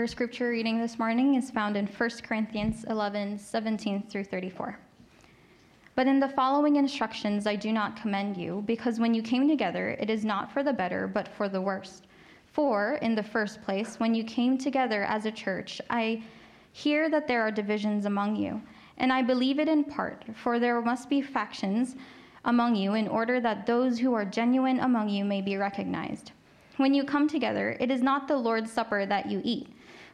Our scripture reading this morning is found in 1 Corinthians 11 17 through 34. But in the following instructions, I do not commend you, because when you came together, it is not for the better, but for the worse. For, in the first place, when you came together as a church, I hear that there are divisions among you. And I believe it in part, for there must be factions among you in order that those who are genuine among you may be recognized. When you come together, it is not the Lord's Supper that you eat.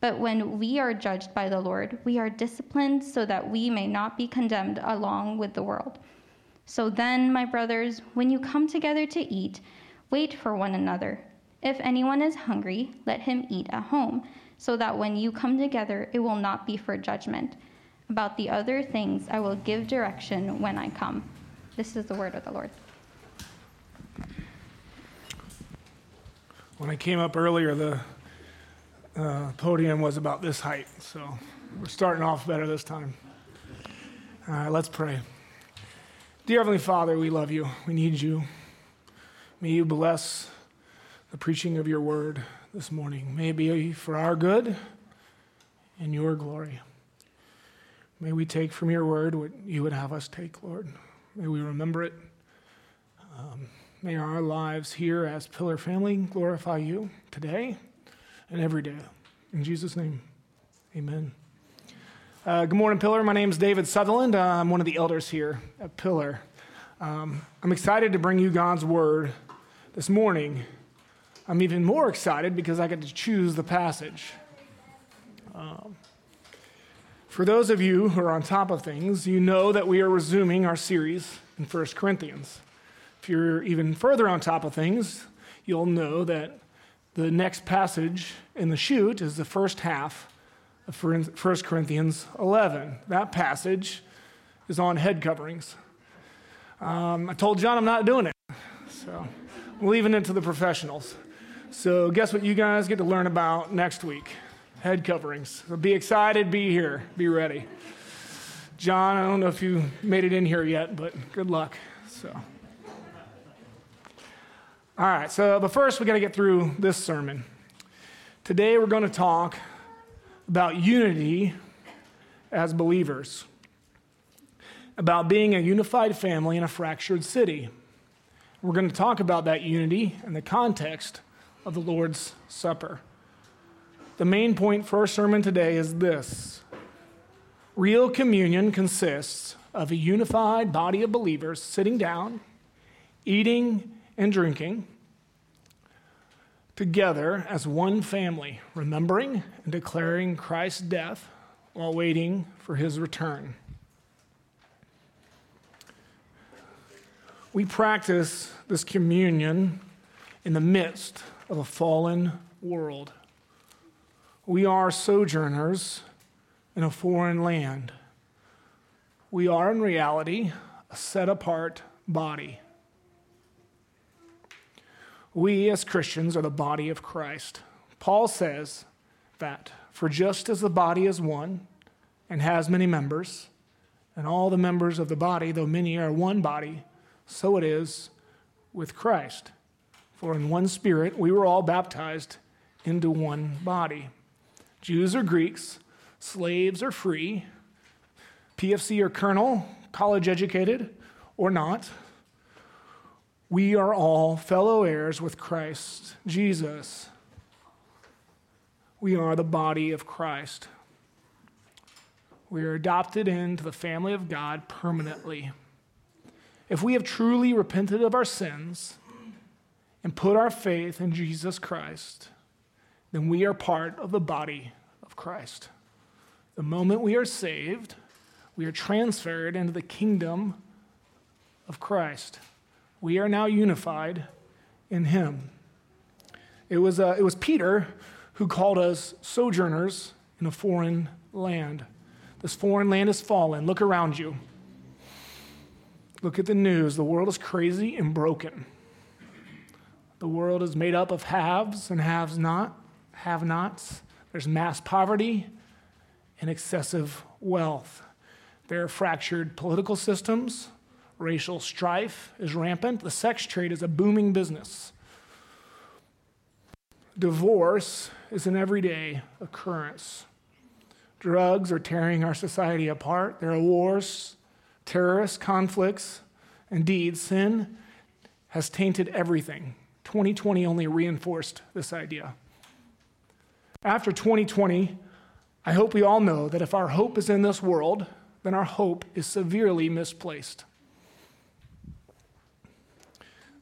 But when we are judged by the Lord, we are disciplined so that we may not be condemned along with the world. So then, my brothers, when you come together to eat, wait for one another. If anyone is hungry, let him eat at home, so that when you come together, it will not be for judgment. About the other things, I will give direction when I come. This is the word of the Lord. When I came up earlier, the uh, podium was about this height, so we're starting off better this time. All right, let's pray. Dear Heavenly Father, we love you. We need you. May you bless the preaching of your word this morning. May it be for our good and your glory. May we take from your word what you would have us take, Lord. May we remember it. Um, may our lives here as Pillar family glorify you today and every day. In Jesus' name, amen. Uh, good morning, Pillar. My name is David Sutherland. Uh, I'm one of the elders here at Pillar. Um, I'm excited to bring you God's word this morning I'm even more excited because I get to choose the passage. Um, for those of you who are on top of things, you know that we are resuming our series in 1 Corinthians. If you're even further on top of things, you'll know that the next passage in the chute is the first half of 1 Corinthians 11. That passage is on head coverings. Um, I told John I'm not doing it, so I'm leaving it to the professionals. So, guess what you guys get to learn about next week? Head coverings. So, be excited, be here, be ready. John, I don't know if you made it in here yet, but good luck. So, all right, so, but first, we got to get through this sermon. Today, we're going to talk about unity as believers, about being a unified family in a fractured city. We're going to talk about that unity in the context of the Lord's Supper. The main point for our sermon today is this Real communion consists of a unified body of believers sitting down, eating, and drinking together as one family, remembering and declaring Christ's death while waiting for his return. We practice this communion in the midst of a fallen world. We are sojourners in a foreign land. We are, in reality, a set apart body. We, as Christians, are the body of Christ. Paul says that for just as the body is one and has many members, and all the members of the body, though many are one body, so it is with Christ. For in one spirit we were all baptized into one body. Jews or Greeks, slaves or free, PFC or colonel, college educated or not, we are all fellow heirs with Christ Jesus. We are the body of Christ. We are adopted into the family of God permanently. If we have truly repented of our sins and put our faith in Jesus Christ, then we are part of the body of Christ. The moment we are saved, we are transferred into the kingdom of Christ. We are now unified in Him. It was, uh, it was Peter who called us sojourners in a foreign land. This foreign land has fallen. Look around you. Look at the news. The world is crazy and broken. The world is made up of haves and haves not, have nots. There's mass poverty and excessive wealth. There are fractured political systems. Racial strife is rampant. The sex trade is a booming business. Divorce is an everyday occurrence. Drugs are tearing our society apart. There are wars, terrorists, conflicts. Indeed, sin has tainted everything. 2020 only reinforced this idea. After 2020, I hope we all know that if our hope is in this world, then our hope is severely misplaced.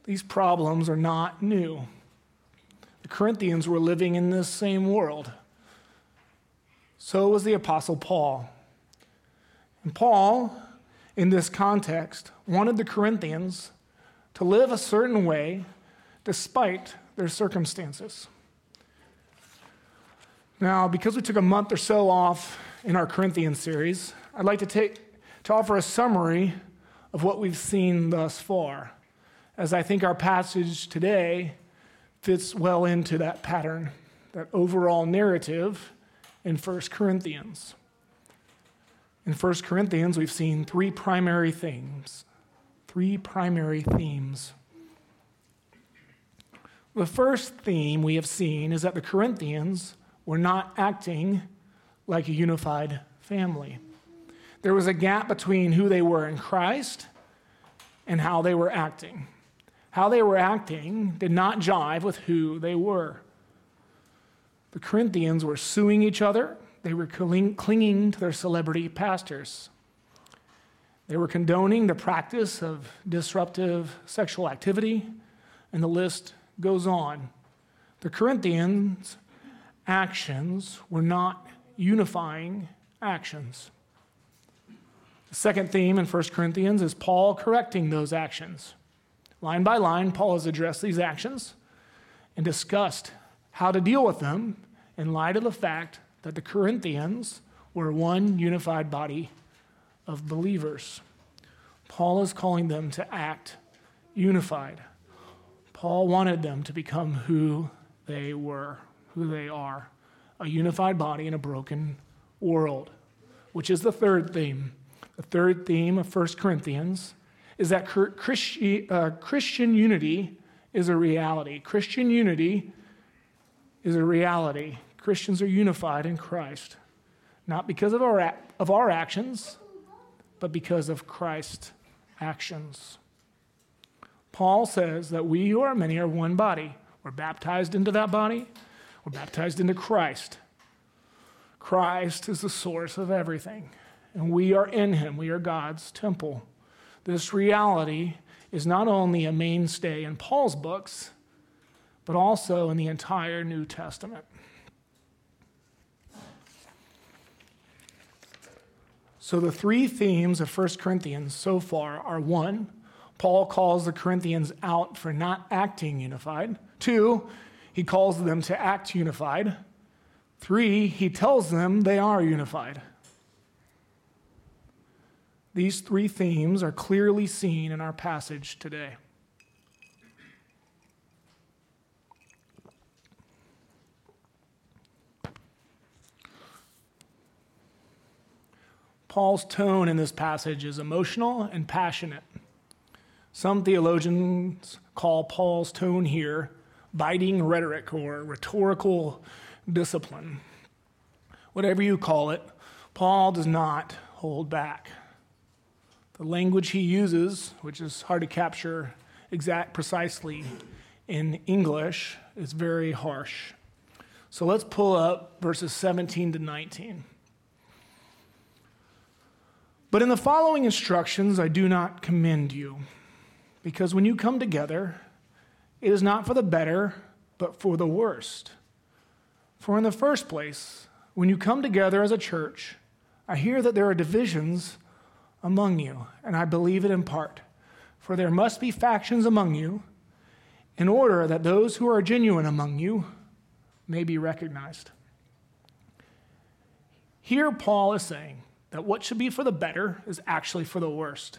These problems are not new. The Corinthians were living in this same world. So was the Apostle Paul. And Paul, in this context, wanted the Corinthians to live a certain way despite their circumstances. Now, because we took a month or so off in our Corinthian series, I'd like to, take, to offer a summary of what we've seen thus far, as I think our passage today fits well into that pattern, that overall narrative in 1 Corinthians. In 1 Corinthians, we've seen three primary themes. Three primary themes. The first theme we have seen is that the Corinthians were not acting like a unified family. There was a gap between who they were in Christ and how they were acting. How they were acting did not jive with who they were. The Corinthians were suing each other, they were clinging to their celebrity pastors. They were condoning the practice of disruptive sexual activity, and the list goes on. The Corinthians' actions were not unifying actions. The second theme in 1 Corinthians is Paul correcting those actions. Line by line, Paul has addressed these actions and discussed how to deal with them in light of the fact that the Corinthians were one unified body of believers. Paul is calling them to act unified. Paul wanted them to become who they were, who they are a unified body in a broken world, which is the third theme. The third theme of 1 Corinthians is that uh, Christian unity is a reality. Christian unity is a reality. Christians are unified in Christ, not because of our, of our actions, but because of Christ's actions. Paul says that we who are many are one body. We're baptized into that body, we're baptized into Christ. Christ is the source of everything and we are in him. We are God's temple. This reality is not only a mainstay in Paul's books, but also in the entire New Testament. So, the three themes of 1 Corinthians so far are one, Paul calls the Corinthians out for not acting unified. Two, he calls them to act unified. Three, he tells them they are unified. These three themes are clearly seen in our passage today. Paul's tone in this passage is emotional and passionate. Some theologians call Paul's tone here biting rhetoric or rhetorical discipline. Whatever you call it, Paul does not hold back. The language he uses, which is hard to capture exact precisely in English, is very harsh. So let's pull up verses 17 to 19. But in the following instructions, I do not commend you, because when you come together, it is not for the better, but for the worst. For in the first place, when you come together as a church, I hear that there are divisions among you, and I believe it in part. For there must be factions among you, in order that those who are genuine among you may be recognized. Here, Paul is saying that what should be for the better is actually for the worst.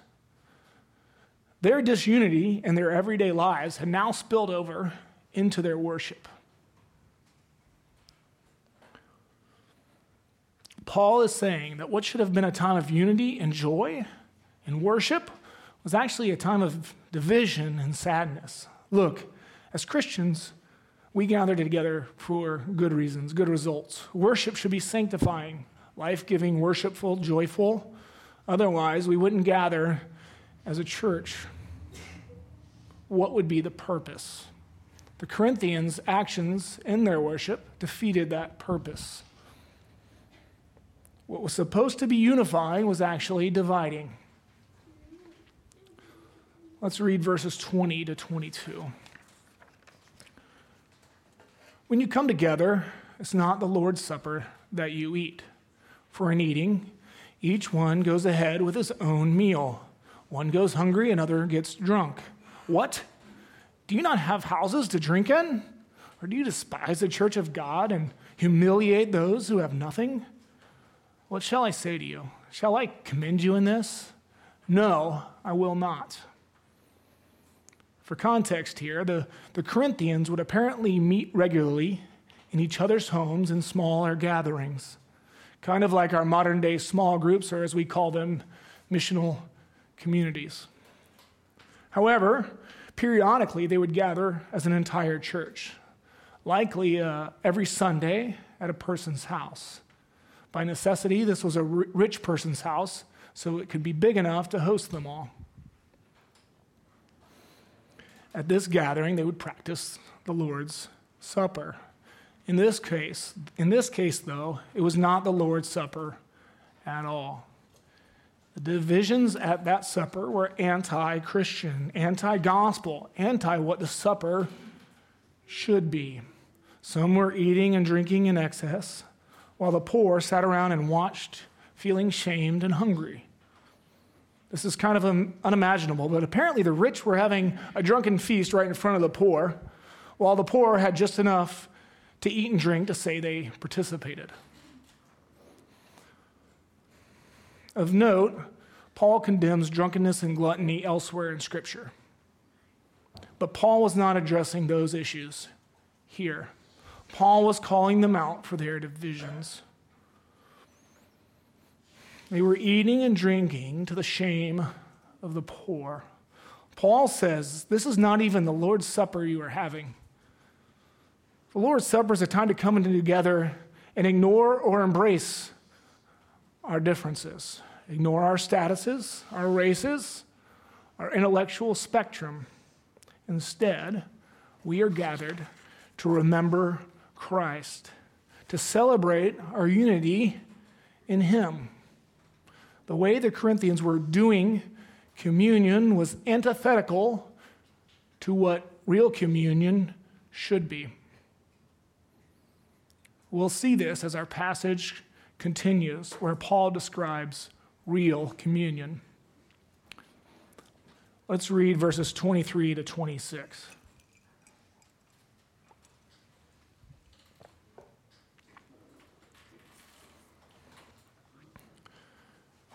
Their disunity in their everyday lives had now spilled over into their worship. Paul is saying that what should have been a time of unity and joy and worship was actually a time of division and sadness. Look, as Christians, we gather together for good reasons, good results. Worship should be sanctifying, life giving, worshipful, joyful. Otherwise, we wouldn't gather as a church. What would be the purpose? The Corinthians' actions in their worship defeated that purpose. What was supposed to be unifying was actually dividing. Let's read verses 20 to 22. When you come together, it's not the Lord's Supper that you eat. For in eating, each one goes ahead with his own meal. One goes hungry, another gets drunk. What? Do you not have houses to drink in? Or do you despise the church of God and humiliate those who have nothing? What shall I say to you? Shall I commend you in this? No, I will not. For context here, the, the Corinthians would apparently meet regularly in each other's homes in smaller gatherings, kind of like our modern day small groups, or as we call them, missional communities. However, periodically they would gather as an entire church, likely uh, every Sunday at a person's house. By necessity, this was a rich person's house, so it could be big enough to host them all. At this gathering, they would practice the Lord's Supper. In this case, in this case though, it was not the Lord's Supper at all. The divisions at that supper were anti Christian, anti gospel, anti what the supper should be. Some were eating and drinking in excess, while the poor sat around and watched, feeling shamed and hungry. This is kind of unimaginable, but apparently the rich were having a drunken feast right in front of the poor, while the poor had just enough to eat and drink to say they participated. Of note, Paul condemns drunkenness and gluttony elsewhere in Scripture. But Paul was not addressing those issues here. Paul was calling them out for their divisions. They were eating and drinking to the shame of the poor. Paul says, This is not even the Lord's Supper you are having. The Lord's Supper is a time to come together and ignore or embrace our differences, ignore our statuses, our races, our intellectual spectrum. Instead, we are gathered to remember Christ, to celebrate our unity in Him. The way the Corinthians were doing communion was antithetical to what real communion should be. We'll see this as our passage continues, where Paul describes real communion. Let's read verses 23 to 26.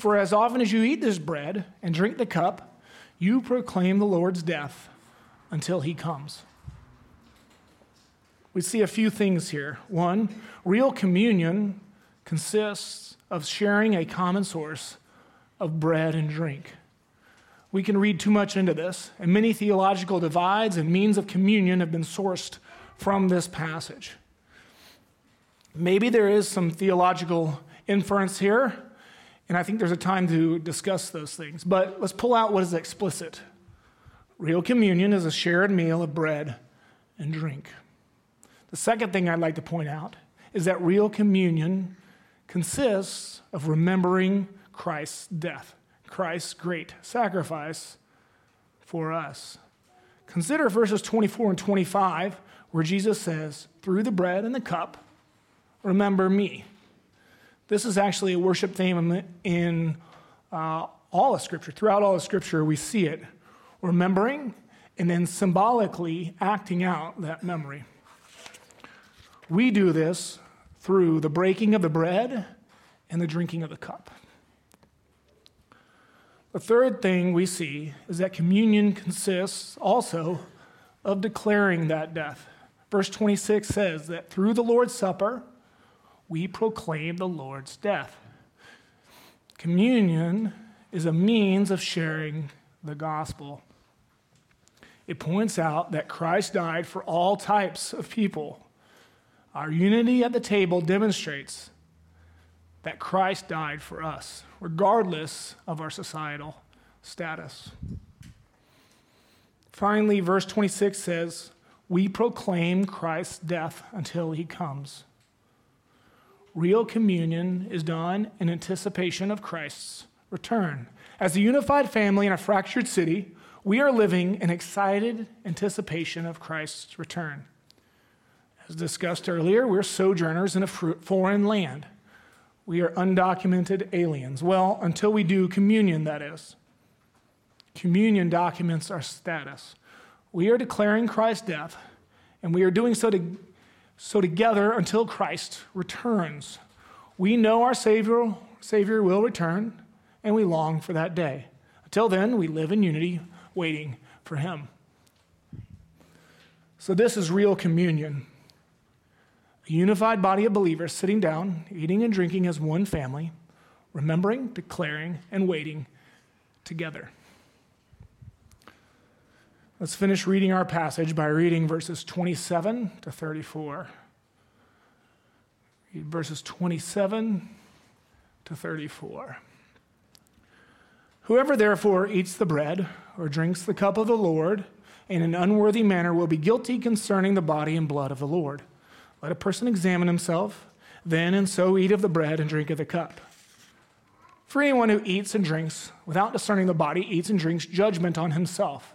For as often as you eat this bread and drink the cup, you proclaim the Lord's death until he comes. We see a few things here. One, real communion consists of sharing a common source of bread and drink. We can read too much into this, and many theological divides and means of communion have been sourced from this passage. Maybe there is some theological inference here, and I think there's a time to discuss those things. But let's pull out what is explicit. Real communion is a shared meal of bread and drink. The second thing I'd like to point out is that real communion consists of remembering Christ's death, Christ's great sacrifice for us. Consider verses 24 and 25, where Jesus says, Through the bread and the cup, remember me. This is actually a worship theme in uh, all of Scripture. Throughout all of Scripture, we see it remembering and then symbolically acting out that memory. We do this through the breaking of the bread and the drinking of the cup. The third thing we see is that communion consists also of declaring that death. Verse 26 says that through the Lord's Supper, we proclaim the Lord's death. Communion is a means of sharing the gospel. It points out that Christ died for all types of people. Our unity at the table demonstrates that Christ died for us, regardless of our societal status. Finally, verse 26 says, We proclaim Christ's death until he comes. Real communion is done in anticipation of Christ's return. As a unified family in a fractured city, we are living in excited anticipation of Christ's return. As discussed earlier, we're sojourners in a foreign land. We are undocumented aliens. Well, until we do communion, that is. Communion documents our status. We are declaring Christ's death, and we are doing so, to, so together until Christ returns. We know our Savior, Savior will return, and we long for that day. Until then, we live in unity, waiting for Him. So, this is real communion. A unified body of believers sitting down, eating and drinking as one family, remembering, declaring, and waiting together. Let's finish reading our passage by reading verses 27 to 34. Read verses 27 to 34. Whoever therefore eats the bread or drinks the cup of the Lord in an unworthy manner will be guilty concerning the body and blood of the Lord. Let a person examine himself, then and so eat of the bread and drink of the cup. For anyone who eats and drinks without discerning the body eats and drinks judgment on himself.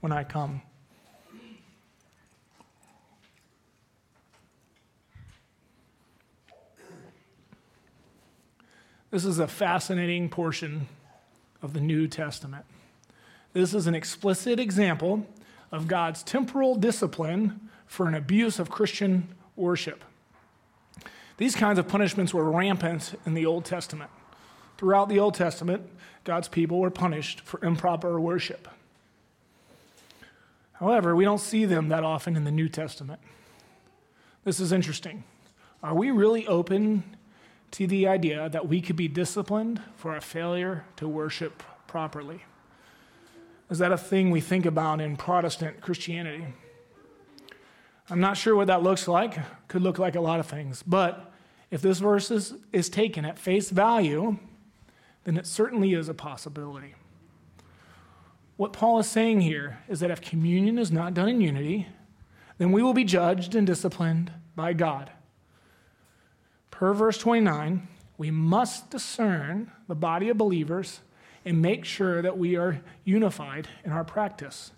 when I come. This is a fascinating portion of the New Testament. This is an explicit example of God's temporal discipline for an abuse of Christian worship. These kinds of punishments were rampant in the Old Testament. Throughout the Old Testament, God's people were punished for improper worship. However, we don't see them that often in the New Testament. This is interesting. Are we really open to the idea that we could be disciplined for a failure to worship properly? Is that a thing we think about in Protestant Christianity? I'm not sure what that looks like. Could look like a lot of things. But if this verse is, is taken at face value, then it certainly is a possibility. What Paul is saying here is that if communion is not done in unity, then we will be judged and disciplined by God. Per verse 29, we must discern the body of believers and make sure that we are unified in our practice.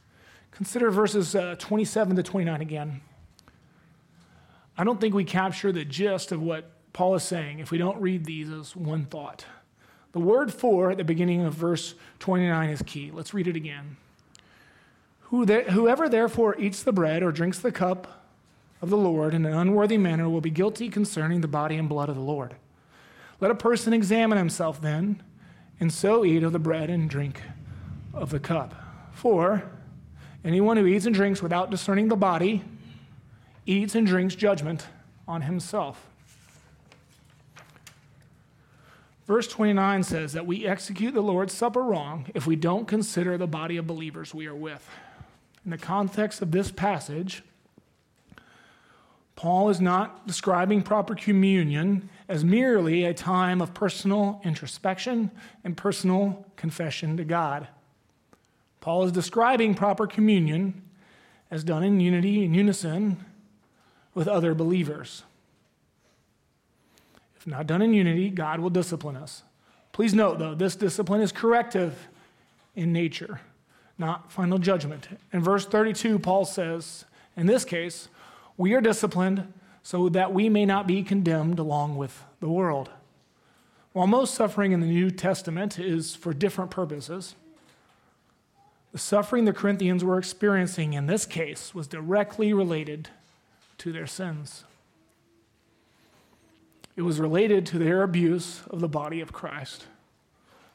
Consider verses uh, 27 to 29 again. I don't think we capture the gist of what Paul is saying if we don't read these as one thought. The word for at the beginning of verse 29 is key. Let's read it again. Whoever therefore eats the bread or drinks the cup of the Lord in an unworthy manner will be guilty concerning the body and blood of the Lord. Let a person examine himself then, and so eat of the bread and drink of the cup. For anyone who eats and drinks without discerning the body eats and drinks judgment on himself. Verse 29 says that we execute the Lord's Supper wrong if we don't consider the body of believers we are with. In the context of this passage, Paul is not describing proper communion as merely a time of personal introspection and personal confession to God. Paul is describing proper communion as done in unity and unison with other believers. Not done in unity, God will discipline us. Please note, though, this discipline is corrective in nature, not final judgment. In verse 32, Paul says, in this case, we are disciplined so that we may not be condemned along with the world. While most suffering in the New Testament is for different purposes, the suffering the Corinthians were experiencing in this case was directly related to their sins. It was related to their abuse of the body of Christ.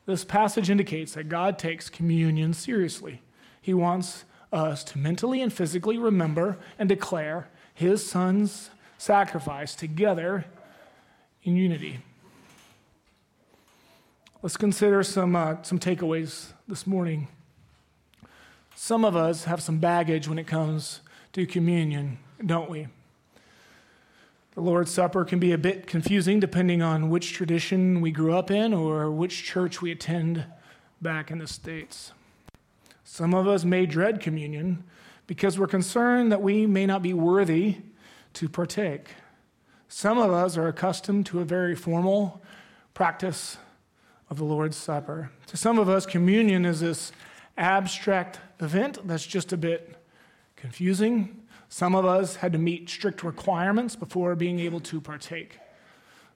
This passage indicates that God takes communion seriously. He wants us to mentally and physically remember and declare his son's sacrifice together in unity. Let's consider some, uh, some takeaways this morning. Some of us have some baggage when it comes to communion, don't we? The Lord's Supper can be a bit confusing depending on which tradition we grew up in or which church we attend back in the States. Some of us may dread communion because we're concerned that we may not be worthy to partake. Some of us are accustomed to a very formal practice of the Lord's Supper. To some of us, communion is this abstract event that's just a bit confusing some of us had to meet strict requirements before being able to partake.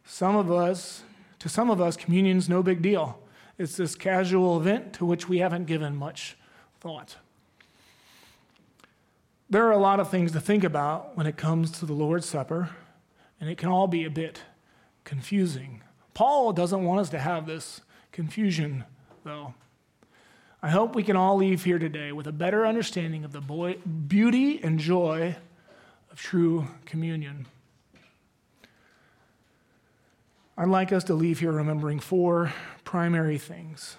Some of us, to some of us, communion's no big deal. It's this casual event to which we haven't given much thought. There are a lot of things to think about when it comes to the Lord's Supper, and it can all be a bit confusing. Paul doesn't want us to have this confusion, though. I hope we can all leave here today with a better understanding of the boy, beauty and joy of true communion. I'd like us to leave here remembering four primary things.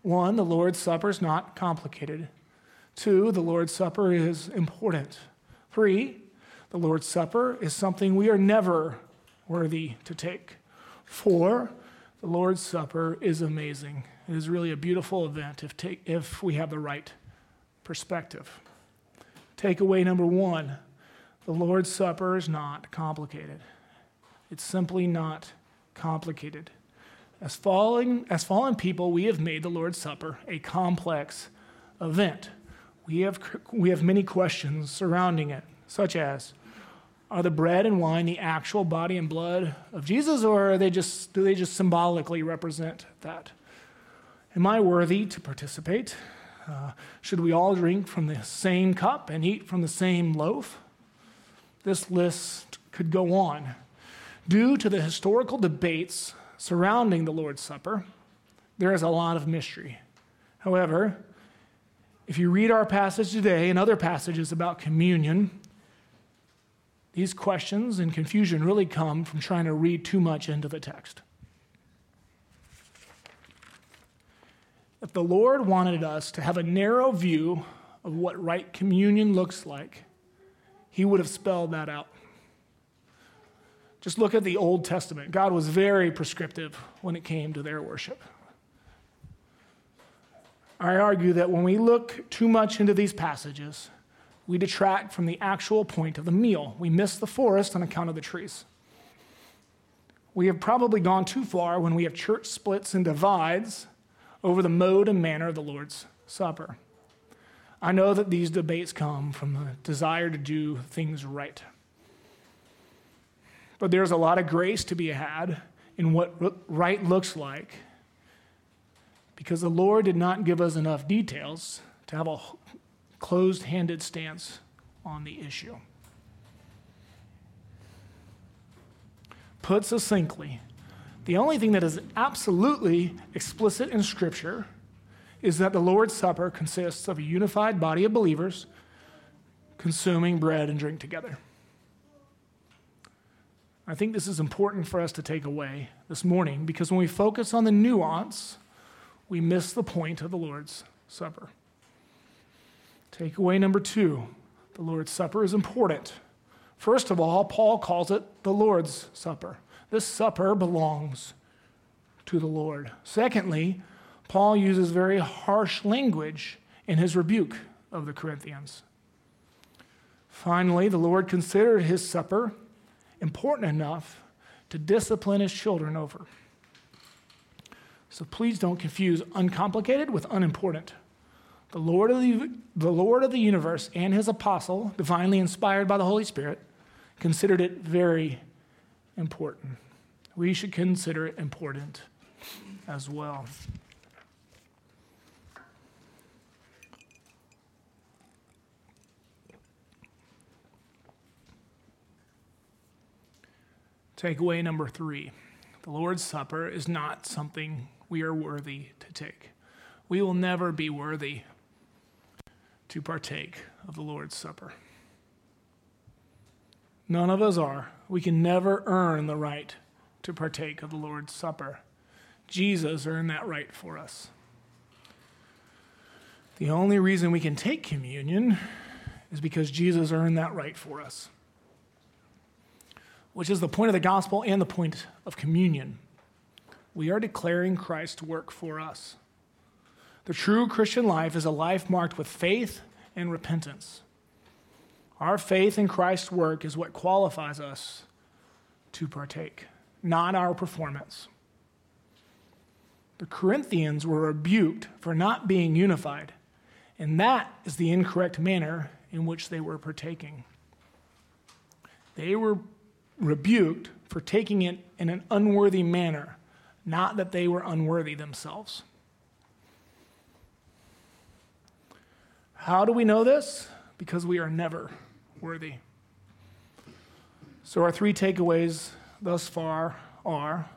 One, the Lord's Supper is not complicated. Two, the Lord's Supper is important. Three, the Lord's Supper is something we are never worthy to take. Four, the Lord's Supper is amazing. It is really a beautiful event if, take, if we have the right perspective. Takeaway number one the Lord's Supper is not complicated. It's simply not complicated. As fallen, as fallen people, we have made the Lord's Supper a complex event. We have, we have many questions surrounding it, such as Are the bread and wine the actual body and blood of Jesus, or are they just, do they just symbolically represent that? Am I worthy to participate? Uh, should we all drink from the same cup and eat from the same loaf? This list could go on. Due to the historical debates surrounding the Lord's Supper, there is a lot of mystery. However, if you read our passage today and other passages about communion, these questions and confusion really come from trying to read too much into the text. If the Lord wanted us to have a narrow view of what right communion looks like, He would have spelled that out. Just look at the Old Testament. God was very prescriptive when it came to their worship. I argue that when we look too much into these passages, we detract from the actual point of the meal. We miss the forest on account of the trees. We have probably gone too far when we have church splits and divides over the mode and manner of the Lord's Supper. I know that these debates come from the desire to do things right. But there's a lot of grace to be had in what right looks like because the Lord did not give us enough details to have a closed handed stance on the issue. Put succinctly, the only thing that is absolutely explicit in Scripture is that the Lord's Supper consists of a unified body of believers consuming bread and drink together. I think this is important for us to take away this morning because when we focus on the nuance, we miss the point of the Lord's Supper. Takeaway number two the Lord's Supper is important. First of all, Paul calls it the Lord's Supper. This supper belongs to the Lord. Secondly, Paul uses very harsh language in his rebuke of the Corinthians. Finally, the Lord considered his supper important enough to discipline his children over. So please don't confuse uncomplicated with unimportant. The Lord, of the, the Lord of the universe and his apostle, divinely inspired by the Holy Spirit, considered it very important. We should consider it important as well. Takeaway number three the Lord's Supper is not something we are worthy to take. We will never be worthy to partake of the Lord's Supper. None of us are. We can never earn the right to partake of the Lord's Supper. Jesus earned that right for us. The only reason we can take communion is because Jesus earned that right for us which is the point of the gospel and the point of communion. We are declaring Christ's work for us. The true Christian life is a life marked with faith and repentance. Our faith in Christ's work is what qualifies us to partake, not our performance. The Corinthians were rebuked for not being unified, and that is the incorrect manner in which they were partaking. They were rebuked for taking it in an unworthy manner, not that they were unworthy themselves. How do we know this? Because we are never worthy. So, our three takeaways thus far are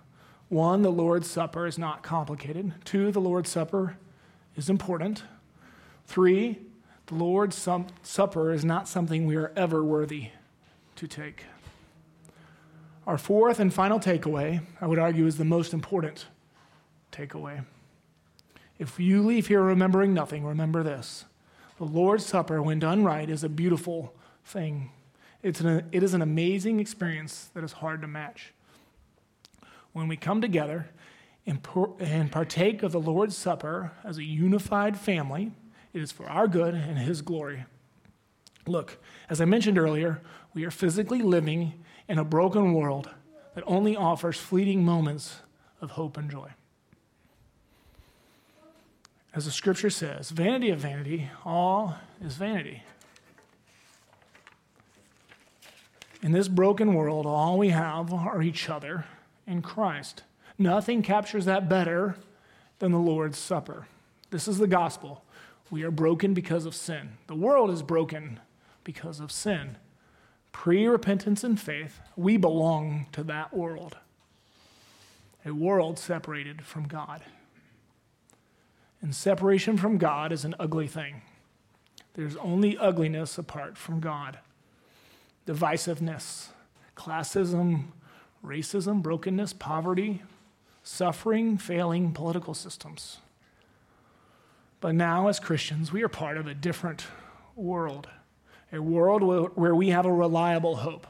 one, the Lord's Supper is not complicated. Two, the Lord's Supper is important. Three, the Lord's Supper is not something we are ever worthy to take. Our fourth and final takeaway, I would argue, is the most important takeaway. If you leave here remembering nothing, remember this the Lord's Supper, when done right, is a beautiful thing. It's an, it is an amazing experience that is hard to match. When we come together and, and partake of the Lord's Supper as a unified family, it is for our good and His glory. Look, as I mentioned earlier, we are physically living in a broken world that only offers fleeting moments of hope and joy. As the scripture says, vanity of vanity, all is vanity. In this broken world, all we have are each other and Christ. Nothing captures that better than the Lord's Supper. This is the gospel. We are broken because of sin. The world is broken because of sin pre repentance and faith, we belong to that world. A world separated from God. And separation from God is an ugly thing. There's only ugliness apart from God divisiveness, classism, racism, brokenness, poverty, suffering, failing political systems. But now, as Christians, we are part of a different world a world where we have a reliable hope.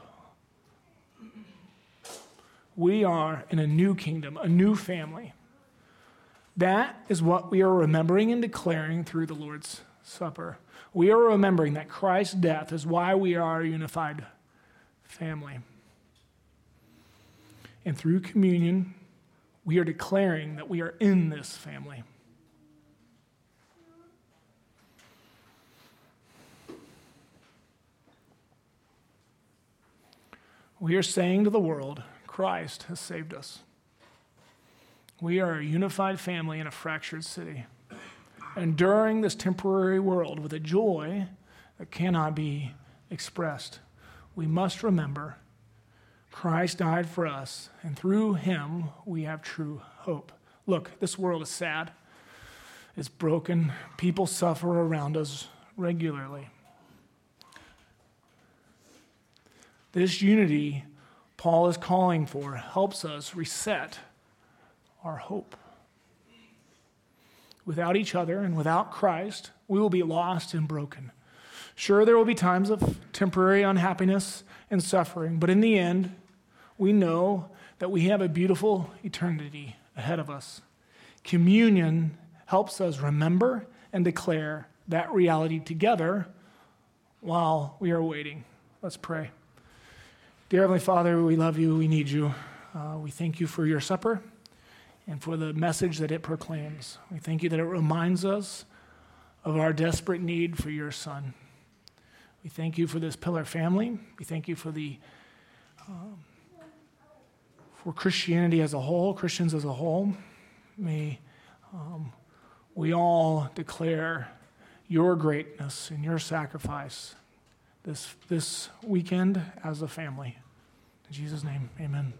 We are in a new kingdom, a new family. That is what we are remembering and declaring through the Lord's Supper. We are remembering that Christ's death is why we are a unified family. And through communion, we are declaring that we are in this family. We are saying to the world, Christ has saved us. We are a unified family in a fractured city. Enduring this temporary world with a joy that cannot be expressed. We must remember Christ died for us, and through him we have true hope. Look, this world is sad, it's broken, people suffer around us regularly. This unity Paul is calling for helps us reset our hope. Without each other and without Christ, we will be lost and broken. Sure, there will be times of temporary unhappiness and suffering, but in the end, we know that we have a beautiful eternity ahead of us. Communion helps us remember and declare that reality together while we are waiting. Let's pray. Dear Heavenly Father, we love you. We need you. Uh, we thank you for your supper and for the message that it proclaims. We thank you that it reminds us of our desperate need for your Son. We thank you for this pillar family. We thank you for the um, for Christianity as a whole, Christians as a whole. May um, we all declare your greatness and your sacrifice this, this weekend as a family. In Jesus' name, amen.